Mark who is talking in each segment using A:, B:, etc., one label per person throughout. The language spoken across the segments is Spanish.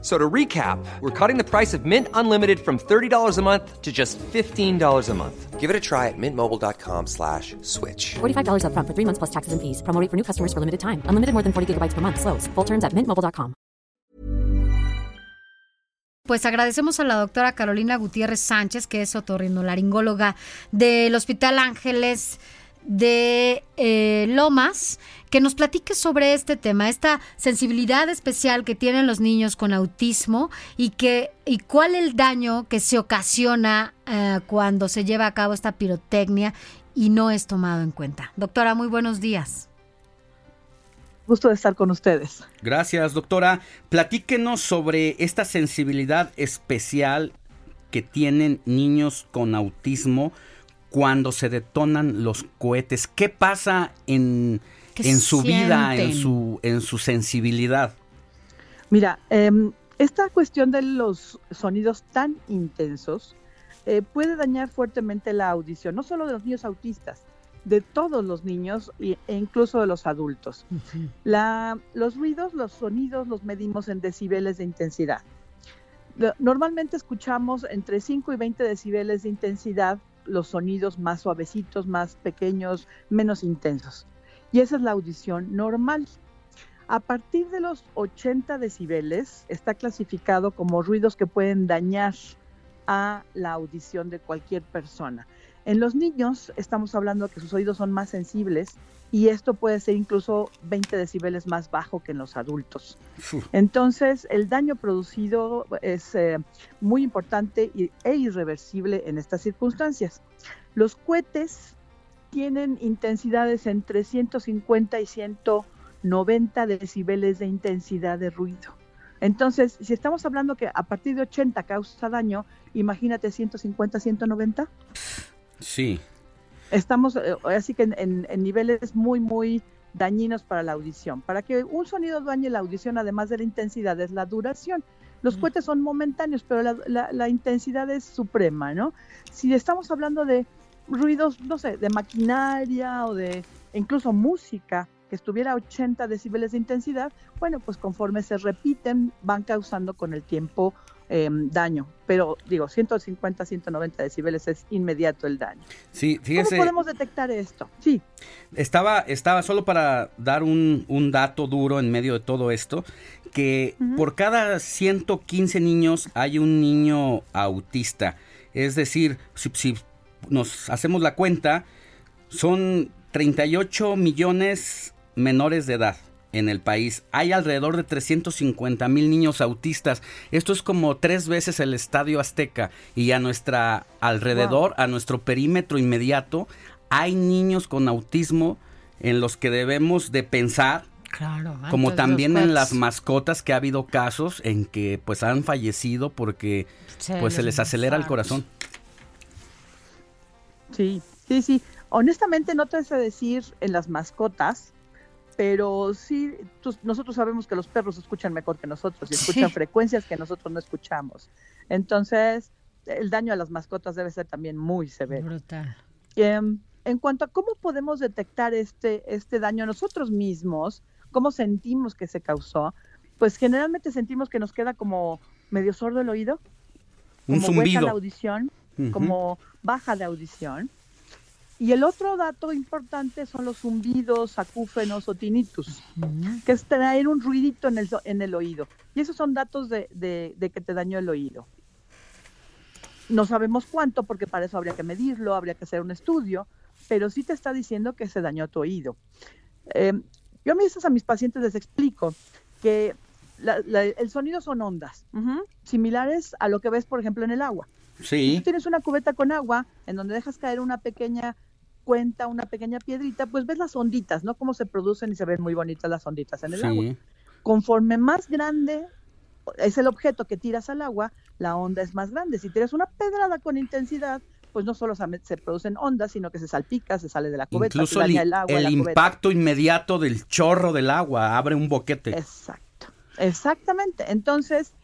A: So to recap, we're cutting the price of Mint Unlimited from $30 a month to just $15 a month.
B: Give it a try at mintmobile.com slash switch.
C: $45 upfront for three months plus taxes and fees. Promo rate for new customers for limited time. Unlimited more than 40 gigabytes per month. Slows. Full terms at mintmobile.com.
D: Pues agradecemos a la doctora Carolina Gutiérrez Sánchez, que es otorrinolaringóloga del Hospital Ángeles de eh, Lomas, que nos platique sobre este tema, esta sensibilidad especial que tienen los niños con autismo y que y cuál el daño que se ocasiona eh, cuando se lleva a cabo esta pirotecnia y no es tomado en cuenta. Doctora, muy buenos días.
E: Gusto de estar con ustedes.
F: Gracias, doctora. Platíquenos sobre esta sensibilidad especial que tienen niños con autismo cuando se detonan los cohetes. ¿Qué pasa en, en su vida, en su, en su sensibilidad?
E: Mira, em, esta cuestión de los sonidos tan intensos eh, puede dañar fuertemente la audición, no solo de los niños autistas, de todos los niños e incluso de los adultos. la, los ruidos, los sonidos los medimos en decibeles de intensidad. Normalmente escuchamos entre 5 y 20 decibeles de intensidad los sonidos más suavecitos, más pequeños, menos intensos. Y esa es la audición normal. A partir de los 80 decibeles está clasificado como ruidos que pueden dañar a la audición de cualquier persona. En los niños estamos hablando que sus oídos son más sensibles y esto puede ser incluso 20 decibeles más bajo que en los adultos. Entonces, el daño producido es eh, muy importante e irreversible en estas circunstancias. Los cohetes tienen intensidades entre 150 y 190 decibeles de intensidad de ruido. Entonces, si estamos hablando que a partir de 80 causa daño, imagínate 150, 190.
F: Sí.
E: Estamos eh, así que en, niveles muy, muy dañinos para la audición. Para que un sonido dañe la audición, además de la intensidad, es la duración. Los mm. cohetes son momentáneos, pero la, intensidad es suprema, ¿no? Si estamos hablando de ruidos, no sé, de maquinaria o de incluso música que estuviera a 80 decibeles de intensidad, bueno, pues conforme se repiten, van causando con el tiempo Em, daño. Pero digo, 150, 190 decibeles es inmediato el daño.
F: Sí, fíjese.
E: ¿Cómo podemos detectar esto? Sí.
F: Estaba, estaba solo para dar un, un dato duro en medio de todo esto, que por cada 115 niños hay un niño autista. Es decir, si, si nos hacemos la cuenta, son 38 millones menores de edad en el país. Hay alrededor de 350 mil niños autistas. Esto es como tres veces el Estadio Azteca. Y a nuestra alrededor, a nuestro perímetro inmediato, hay niños con autismo en los que debemos de pensar.
D: Claro,
F: como también en las mascotas que ha habido casos en que pues han fallecido porque pues se les acelera el corazón.
E: Sí, sí, sí. Honestamente no te sé decir en las mascotas, pero sí, nosotros sabemos que los perros escuchan mejor que nosotros y escuchan frecuencias que nosotros no escuchamos. Entonces, el daño a las mascotas debe ser también muy severo.
D: Brutal.
E: Em, en cuanto a cómo podemos detectar este, este daño a nosotros mismos, cómo sentimos que se causó, pues generalmente sentimos que nos queda como medio sordo el oído,
F: un como zumbido.
E: la audición, como baja de audición. Y el otro dato importante son los zumbidos, acúfenos o tinnitus, que es traer un ruidito en el, en el oído. Y esos son datos de, de, que te dañó el oído. No sabemos cuánto, porque para eso habría que medirlo, habría que hacer un estudio, pero sí te está diciendo que se dañó tu oído. Eh, yo a mí a mis pacientes les explico que el sonido son ondas, similares a lo que ves, por ejemplo, en el agua.
F: Sí.
E: Si tú tienes una cubeta con agua en donde dejas caer una pequeña cuenta una pequeña piedrita, pues ves las onditas, ¿no? Cómo se producen y se ven muy bonitas las onditas en el agua. Conforme más grande es el objeto que tiras al agua, la onda es más grande. Si tiras una pedrada con intensidad, pues no solo se producen ondas, sino que se salpica, se sale de la cubeta.
F: Incluso el, el impacto inmediato del chorro del agua abre un boquete.
E: Exacto. Exactamente. Entonces,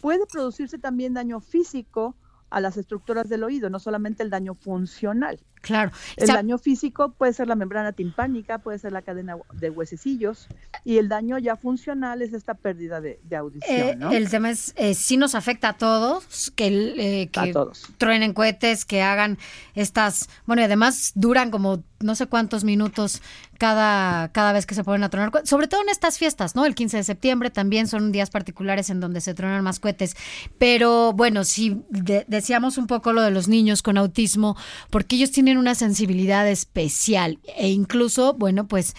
E: puede producirse también daño físico a las estructuras del oído, no solamente el daño funcional.
D: Claro.
E: El daño físico puede ser la membrana timpánica, puede ser la cadena de huesecillos y el daño ya funcional es esta pérdida de, audición.
D: Eh,
E: ¿no?
D: El tema es, eh, sí nos afecta a todos, que, eh, que truenen cohetes, que hagan estas, bueno, y además duran como no sé cuántos minutos cada, cada vez que se ponen a tronar, sobre todo en estas fiestas, ¿no? El 15 de septiembre también son días particulares en donde se tronan más cohetes. Pero bueno, si decíamos un poco lo de los niños con autismo, porque ellos tienen una sensibilidad especial e incluso, bueno, pues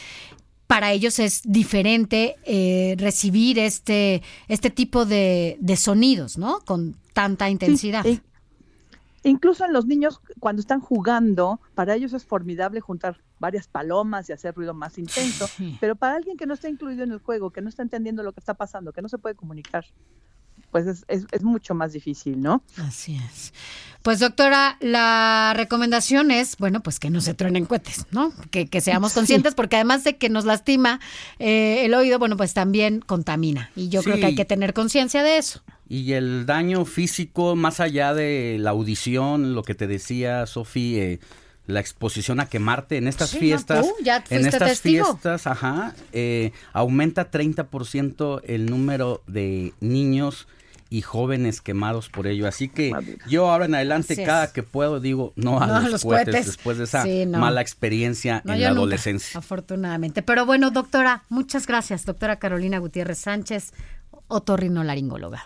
D: para ellos es diferente eh, recibir este, este tipo de, sonidos, ¿no? Con tanta intensidad.
E: Incluso en los niños, cuando están jugando, para ellos es formidable juntar varias palomas y hacer ruido más intenso, pero para alguien que no está incluido en el juego, que no está entendiendo lo que está pasando, que no se puede comunicar, pues es, es, mucho más difícil, ¿no?
D: Así es. Pues doctora, la recomendación es, bueno, pues que no se truenen cohetes, ¿no? Que, seamos conscientes, porque además de que nos lastima eh, el oído, bueno, pues también contamina. Y yo creo que hay que tener conciencia de eso.
F: Y el daño físico, más allá de la audición, lo que te decía Sofía, eh, la exposición a quemarte en estas fiestas, en estas fiestas, ajá, eh, aumenta 30% el número de niños y jóvenes quemados por ello. Así que yo ahora en adelante, cada que puedo, digo no a los, cohetes, después de esa mala experiencia en la adolescencia.
D: afortunadamente. Pero bueno, doctora, muchas gracias, doctora Carolina Gutiérrez Sánchez, otorrinolaringóloga.